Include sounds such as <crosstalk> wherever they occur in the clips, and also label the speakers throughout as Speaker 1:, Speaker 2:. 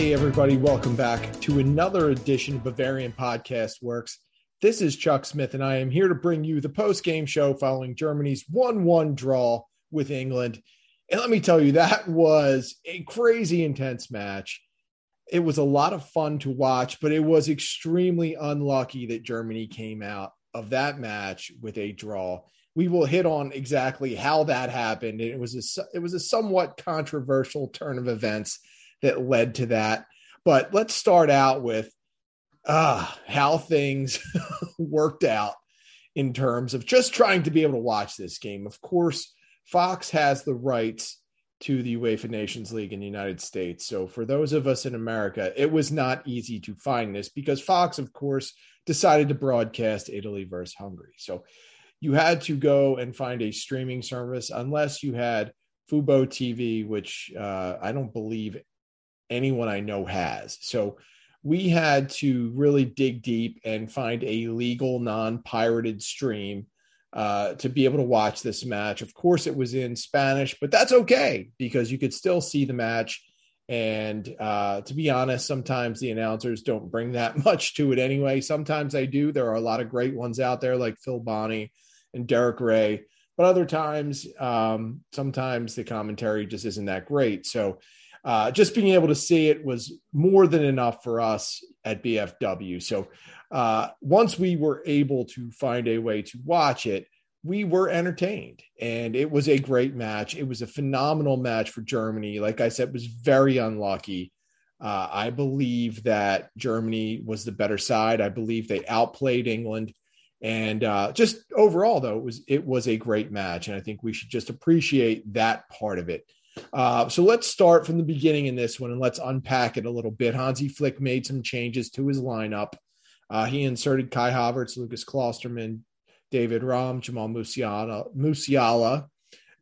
Speaker 1: Hey, everybody, welcome back to another edition of Bavarian Podcast Works. This is Chuck Smith, and I am here to bring you the post game show following Germany's 1 1 draw with England. And let me tell you, that was a crazy intense match. It was a lot of fun to watch, but it was extremely unlucky that Germany came out of that match with a draw. We will hit on exactly how that happened. It was a, it was a somewhat controversial turn of events that led to that. But let's start out with uh, how things <laughs> worked out in terms of just trying to be able to watch this game. Of course, Fox has the rights to the UEFA Nations League in the United States. So for those of us in America, it was not easy to find this because Fox, of course, decided to broadcast Italy versus Hungary. So you had to go and find a streaming service unless you had Fubo TV, which uh, I don't believe anyone I know has. So we had to really dig deep and find a legal, non pirated stream uh, to be able to watch this match. Of course, it was in Spanish, but that's okay because you could still see the match. And uh, to be honest, sometimes the announcers don't bring that <laughs> much to it anyway. Sometimes they do. There are a lot of great ones out there like Phil Bonney and Derek Rae. But other times, um, sometimes the commentary just isn't that great. So uh, just being able to see it was more than enough for us at BFW. So uh, once we were able to find a way to watch it, we were entertained and it was a great match. It was a phenomenal match for Germany. Like I said, was very unlucky. Uh, I believe that Germany was the better side. I believe they outplayed England. And uh, just overall, though, it was it was a great match, and I think we should just appreciate that part of it. Uh, so let's start from the beginning in this one and let's unpack it a little bit. Hansi Flick made some changes to his lineup. Uh, he inserted Kai Havertz, Lukas Klostermann, David Raum, Jamal Musiala, Musiala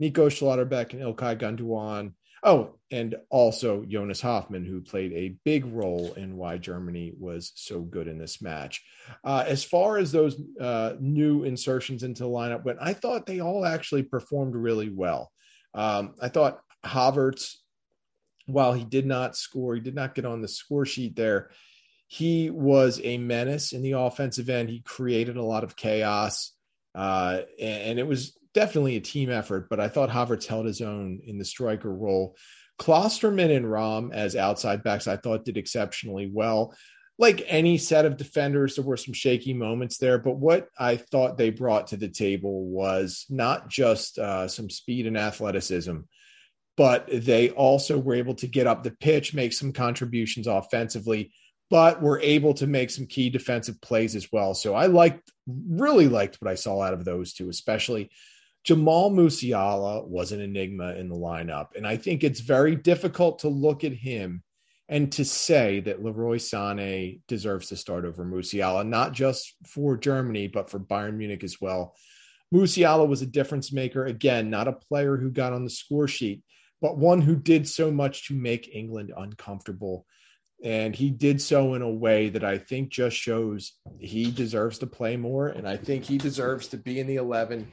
Speaker 1: Nico Schlotterbeck, and Ilkay Gundogan. Oh, and also Jonas Hofmann, who played a big role in why Germany was so good in this match. Uh, as far as those uh, new insertions into the lineup went, I thought they all actually performed really well. Um, I thought Havertz, while he did not score, he did not get on the score sheet there. He was a menace in the offensive end. He created a lot of chaos, uh, and, it was definitely a team effort. But I thought Havertz held his own in the striker role. Klostermann and Raum as outside backs, I thought did exceptionally well. Like any set of defenders, there were some shaky moments there. But what I thought they brought to the table was not just uh, some speed and athleticism, but they also were able to get up the pitch, make some contributions offensively, but were able to make some key defensive plays as well. So I liked, really liked what I saw out of those two, especially Jamal Musiala was an enigma in the lineup. And I think it's very difficult to look at him and to say that Leroy Sané deserves to start over Musiala, not just for Germany, but for Bayern Munich as well. Musiala was a difference maker. Again, not a player who got on the score sheet, but one who did so much to make England uncomfortable. And he did so in a way that I think just shows he deserves to play more. And I think he deserves to be in the 11.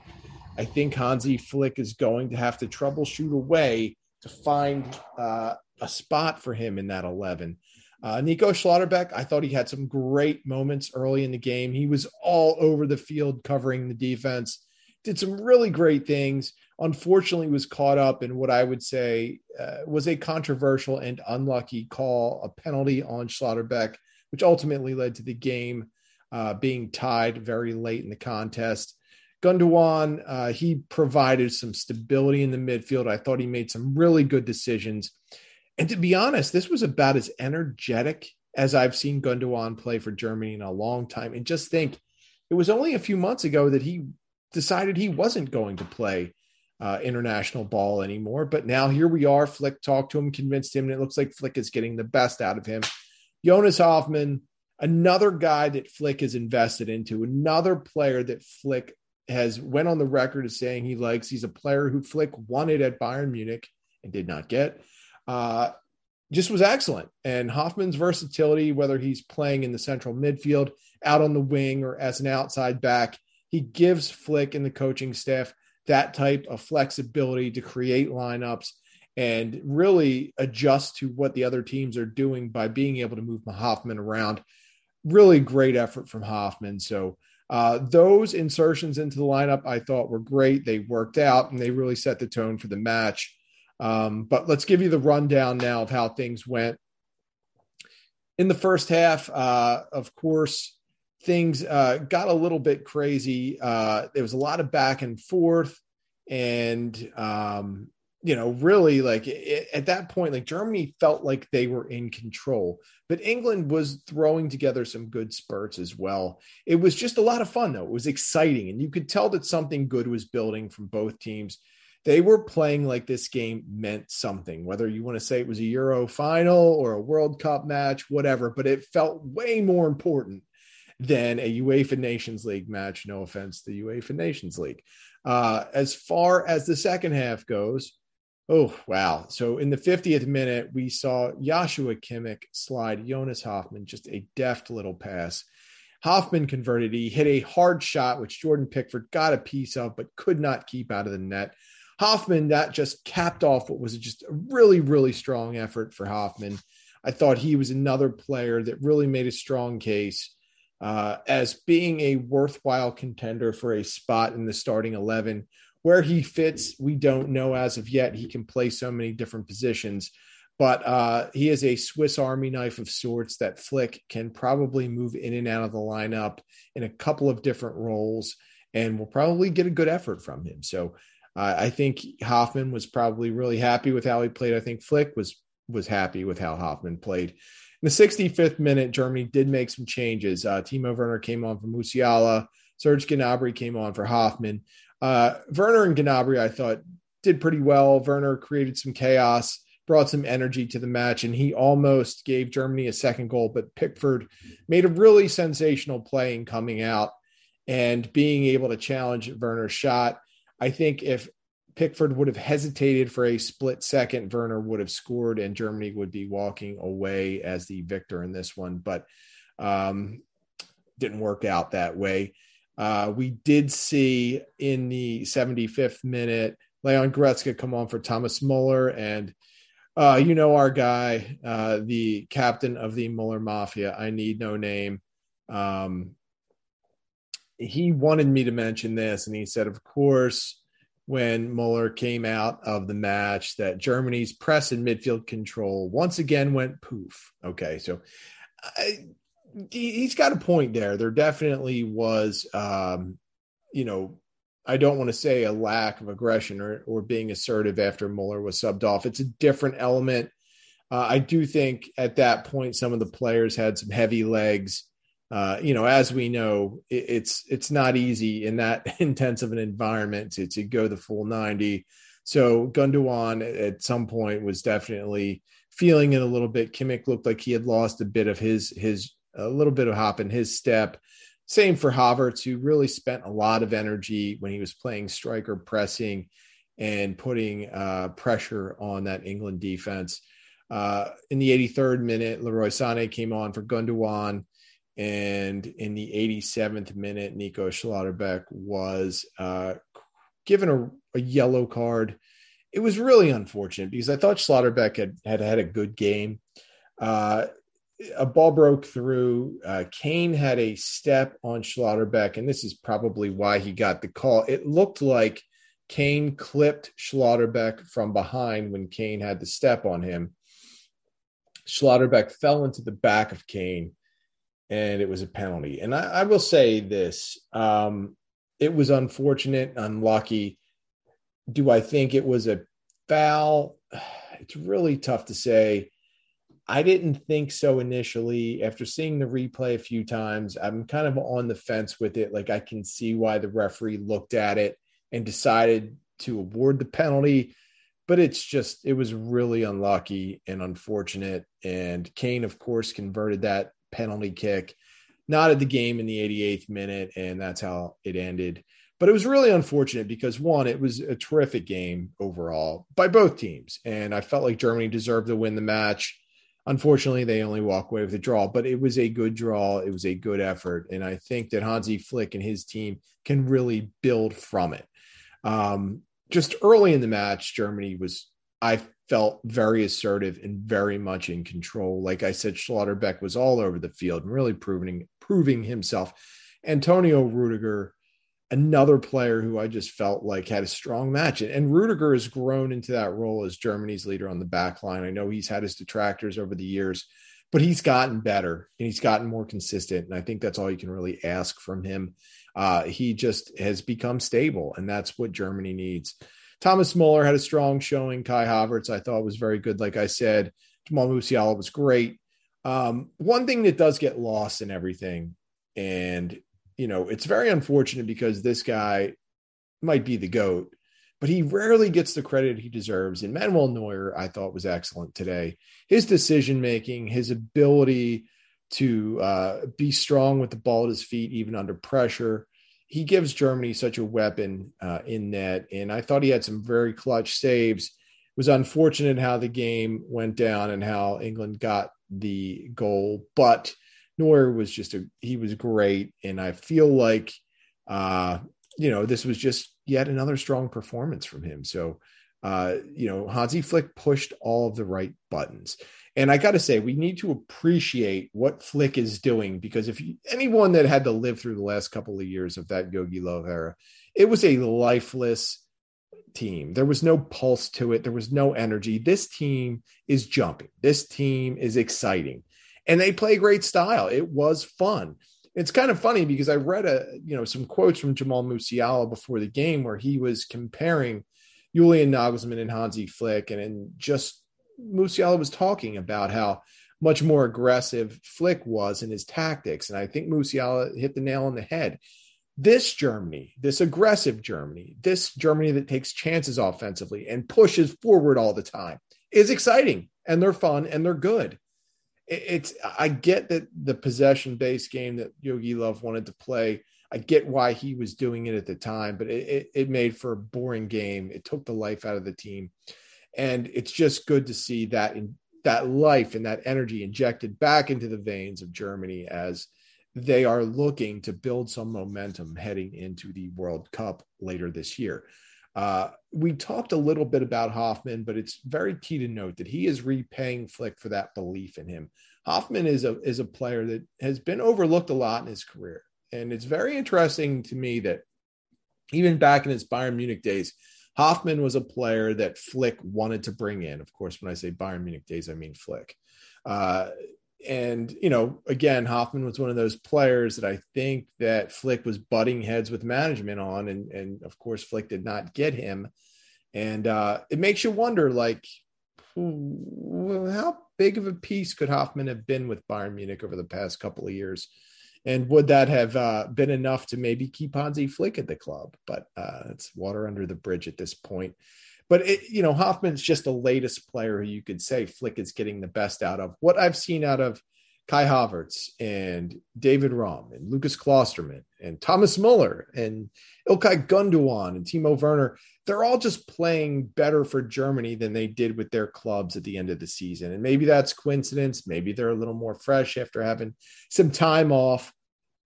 Speaker 1: I think Hansi Flick is going to have to troubleshoot a way to find uh, a spot for him in that 11. Uh, Nico Schlotterbeck, I thought he had some great moments early in the game. He was all over the field covering the defense, did some really great things unfortunately was caught up in what I would say uh, was a controversial and unlucky call, a penalty on Schlotterbeck, which ultimately led to the game uh, being tied very late in the contest. Gundogan, uh, he provided some stability in the midfield. I thought he made some really good decisions. And to be honest, this was about as energetic as I've seen Gundogan play for Germany in a long time. And just think, it was only a few months ago that he decided he wasn't going to play uh, international ball anymore. But now here we are. Flick talked to him, convinced him, and it looks like Flick is getting the best out of him. Jonas Hofmann, another guy that Flick has invested into, another player that Flick has went on the record as saying he likes. He's a player who Flick wanted at Bayern Munich and did not get. Uh, just was excellent. And Hofmann's versatility, whether he's playing in the central midfield, out on the wing, or as an outside back, he gives Flick and the coaching staff that type of flexibility to create lineups and really adjust to what the other teams are doing by being able to move Hofmann around. Really great effort from Hofmann. So uh, those insertions into the lineup I thought were great. They worked out and they really set the tone for the match. Um, but let's give you the rundown now of how things went. In the first half, uh, of course, things uh, got a little bit crazy. Uh, there was a lot of back and forth, and um, you know, really like it, at that point, like Germany felt like they were in control, but England was throwing together some good spurts as well. It was just a lot of fun, though. It was exciting, and you could tell that something good was building from both teams. They were playing like this game meant something, whether you want to say it was a Euro final or a World Cup match, whatever, but it felt way more important than a UEFA Nations League match. No offense to UEFA Nations League. Uh, as far as the second half goes, Oh, wow. So in the 50th minute, we saw Joshua Kimmich slide Jonas Hofmann, just a deft little pass. Hofmann converted. He hit a hard shot, which Jordan Pickford got a piece of, but could not keep out of the net. Hofmann, that just capped off what was just a really, really strong effort for Hofmann. I thought he was another player that really made a strong case uh, as being a worthwhile contender for a spot in the starting 11 where he fits, we don't know as of yet. He can play so many different positions, but uh, he is a Swiss Army knife of sorts that Flick can probably move in and out of the lineup in a couple of different roles and we'll probably get a good effort from him. So uh, I think Hofmann was probably really happy with how he played. I think Flick was was happy with how Hofmann played. In the 65th minute, Germany did make some changes. Uh, Timo Werner came on for Musiala. Serge Gnabry came on for Hofmann. Uh, Werner and Gnabry, I thought, did pretty well. Werner created some chaos, brought some energy to the match, and he almost gave Germany a second goal. But Pickford made a really sensational play in coming out and being able to challenge Werner's shot. I think if Pickford would have hesitated for a split second, Werner would have scored, and Germany would be walking away as the victor in this one. But um, didn't work out that way. Uh, we did see in the 75th minute Leon Goretzka come on for Thomas Muller, and uh, you know our guy, uh, the captain of the Muller Mafia. I need no name. Um, he wanted me to mention this, and he said, of course, when Muller came out of the match, that Germany's press and midfield control once again went poof. Okay, so I, he's got a point there. There definitely was, um, you know, I don't want to say a lack of aggression or, or being assertive after Muller was subbed off. It's a different element. Uh, I do think at that point some of the players had some heavy legs. Uh, you know, as we know, it, it's it's not easy in that <laughs> intense of an environment to to go the full ninety. So Gundogan at some point was definitely feeling it a little bit. Kimmich looked like he had lost a bit of his his a little bit of hop in his step. Same for Havertz, who really spent a lot of energy when he was playing striker pressing and putting uh, pressure on that England defense. Uh, in the 83rd minute, Leroy Sané came on for Gundogan. And in the 87th minute, Nico Schlotterbeck was uh, given a, a, yellow card. It was really unfortunate because I thought Schlotterbeck had, had had a good game. Uh, a ball broke through. Uh, Kane had a step on Schlotterbeck, and this is probably why he got the call. It looked like Kane clipped Schlotterbeck from behind when Kane had the step on him. Schlotterbeck fell into the back of Kane, and it was a penalty. And I, I will say this um, it was unfortunate, unlucky. Do I think it was a foul? <sighs> It's really tough to say. I didn't think so initially. After seeing the replay a few times, I'm kind of on the fence with it. Like I can see why the referee looked at it and decided to award the penalty, but it's just it was really unlucky and unfortunate. And Kane, of course, converted that penalty kick, not at the game in the 88th minute, and that's how it ended. But it was really unfortunate because one, it was a terrific game overall by both teams, and I felt like Germany deserved to win the match. Unfortunately they only walk away with a draw but it was a good draw. It was a good effort and i think that hansi flick and his team can really build from it. Um, just early in the match germany was I felt very assertive and very much in control. Like I said, Schlotterbeck was all over the field and really proving proving himself. Antonio Rudiger, another player who I just felt like had a strong match. And Rudiger has grown into that role as Germany's leader on the back line. I know he's had his detractors over the years, but he's gotten better and he's gotten more consistent. And I think that's all you can really ask from him. Uh, he just has become stable, and that's what Germany needs. Thomas Muller had a strong showing. Kai Havertz, I thought, was very good. Like I said, Jamal Musiala was great. Um, one thing that does get lost in everything, and you know, it's very unfortunate because this guy might be the GOAT, but he rarely gets the credit he deserves. And Manuel Neuer, I thought, was excellent today. His decision making, his ability to uh, be strong with the ball at his feet, even under pressure. He gives Germany such a weapon uh, in that. and I thought he had some very clutch saves. It was unfortunate how the game went down and how England got the goal, but Neuer was just a he was great, and I feel like uh, you know this was just yet another strong performance from him. So uh, you know, Hansi Flick pushed all of the right buttons. And I got to say, we need to appreciate what Flick is doing because if you, anyone that had to live through the last couple of years of that Yogi Löw era, it was a lifeless team. There was no pulse to it. There was no energy. This team is jumping. This team is exciting, and they play great style. It was fun. It's kind of funny because I read a you know some quotes from Jamal Musiala before the game where he was comparing Julian Nagelsmann and Hansi Flick, and, and just Musiala was talking about how much more aggressive Flick was in his tactics. And I think Musiala hit the nail on the head. This Germany, this aggressive Germany, this Germany that takes chances offensively and pushes forward all the time is exciting and they're fun and they're good. It's I get that the possession based game that Yogi Löw wanted to play. I get why he was doing it at the time, but it, it, it made for a boring game. It took the life out of the team and it's just good to see that in that life and that energy injected back into the veins of Germany as they are looking to build some momentum heading into the World Cup later this year. Uh, we talked a little bit about Hofmann, but it's very key to note that he is repaying Flick for that belief in him. Hofmann is a is a player that has been overlooked a lot in his career, and it's very interesting to me that even back in his Bayern Munich days, Hofmann was a player that Flick wanted to bring in. Of course, when I say Bayern Munich days, I mean Flick. Uh, and you know, again, Hofmann was one of those players that I think that Flick was butting heads with management on, and and of course, Flick did not get him. And uh, it makes you wonder, like, how big of a piece could Hofmann have been with Bayern Munich over the past couple of years? And would that have uh, been enough to maybe keep Hansi Flick at the club? But uh, it's water under the bridge at this point. But it, you know, Hofmann's just the latest player who you could say Flick is getting the best out of. What I've seen out of Kai Havertz and David Raum and Lukas Klostermann and Thomas Muller and Ilkay Gundogan and Timo Werner, they're all just playing better for Germany than they did with their clubs at the end of the season. And maybe that's coincidence. Maybe they're a little more fresh after having some time off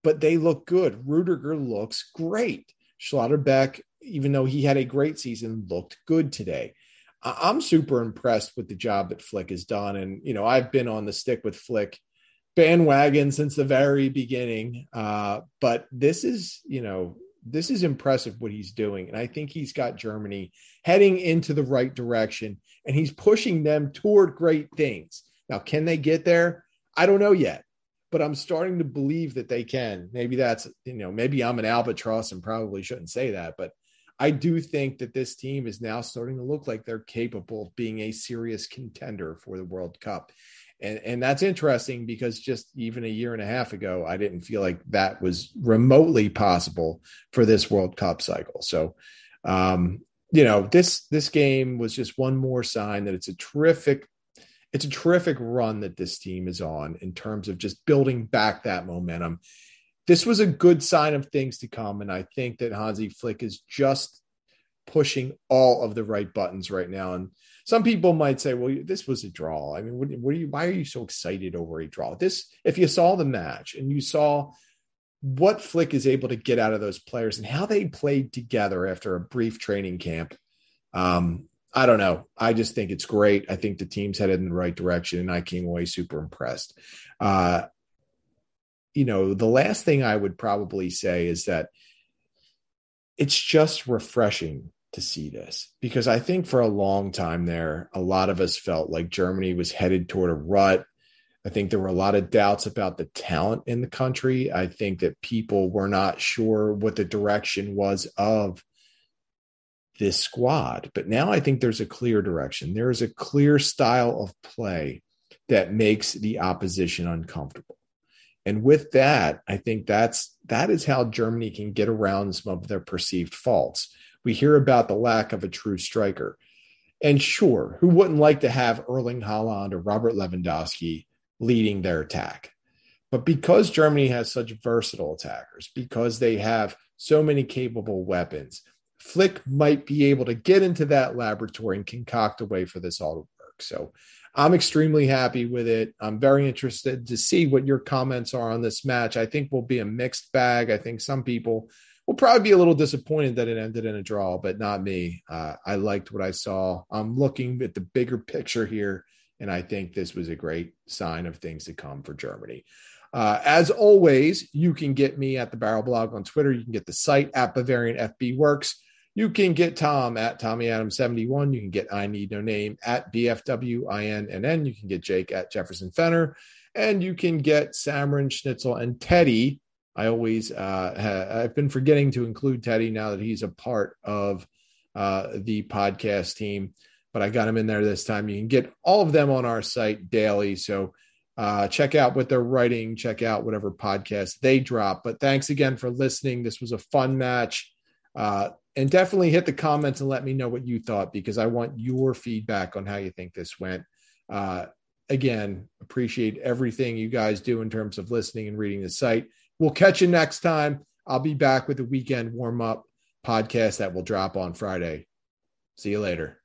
Speaker 1: but they look good. Rudiger looks great. Schlotterbeck, even though he had a great season, looked good today. I'm super impressed with the job that Flick has done. And, you know, I've been on the stick with Flick bandwagon since the very beginning. Uh, but this is, you know, this is impressive what he's doing. And I think he's got Germany heading into the right direction and he's pushing them toward great things. Now, can they get there? I don't know yet but I'm starting to believe that they can. Maybe that's, you know, maybe I'm an albatross and probably shouldn't say that, but I do think that this team is now starting to look like they're capable of being a serious contender for the World Cup. And, and that's interesting because just even a year and a half ago, I didn't feel like that was remotely possible for this World Cup cycle. So, um, you know, this this game was just one more sign that it's a terrific it's a terrific run that this team is on in terms of just building back that momentum. This was a good sign of things to come. And I think that Hansi Flick is just pushing all of the right buttons right now. And some people might say, well, this was a draw. I mean, what, what are you, why are you so excited over a draw? This, if you saw the match and you saw what Flick is able to get out of those players and how they played together after a brief training camp, um, I don't know. I just think it's great. I think the team's headed in the right direction, and I came away super impressed. Uh, you know, the last thing I would probably say is that it's just refreshing to see this because I think for a long time there, a lot of us felt like Germany was headed toward a rut. I think there were a lot of doubts about the talent in the country. I think that people were not sure what the direction was of this squad. But now I think there's a clear direction. There is a clear style of play that makes the opposition uncomfortable. And with that, I think that's that is how Germany can get around some of their perceived faults. We hear about the lack of a true striker. And sure, who wouldn't like to have Erling Haaland or Robert Lewandowski leading their attack? But because Germany has such versatile attackers, because they have so many capable weapons, Flick might be able to get into that laboratory and concoct a way for this all to work. So I'm extremely happy with it. I'm very interested to see what your comments are on this match. I think will be a mixed bag. I think some people will probably be a little disappointed that it ended in a draw, but not me. Uh, I liked what I saw. I'm looking at the bigger picture here, and I think this was a great sign of things to come for Germany. Uh, as always, you can get me at the Barrel Blog on Twitter. You can get the site at Bavarian FB Works. You can get Tom at Tommy Adam 71. You can get I Need No Name at BFWINNN. You can get Jake at Jefferson Fenner. And you can get Samron Schnitzel and Teddy. I always, uh, ha- I've been forgetting to include Teddy now that he's a part of uh, the podcast team, but I got him in there this time. You can get all of them on our site daily. So uh, check out what they're writing, check out whatever podcast they drop. But thanks again for listening. This was a fun match. Uh, and definitely hit the comments and let me know what you thought because I want your feedback on how you think this went. Uh, again, appreciate everything you guys do in terms of listening and reading the site. We'll catch you next time. I'll be back with the weekend warm up podcast that will drop on Friday. See you later.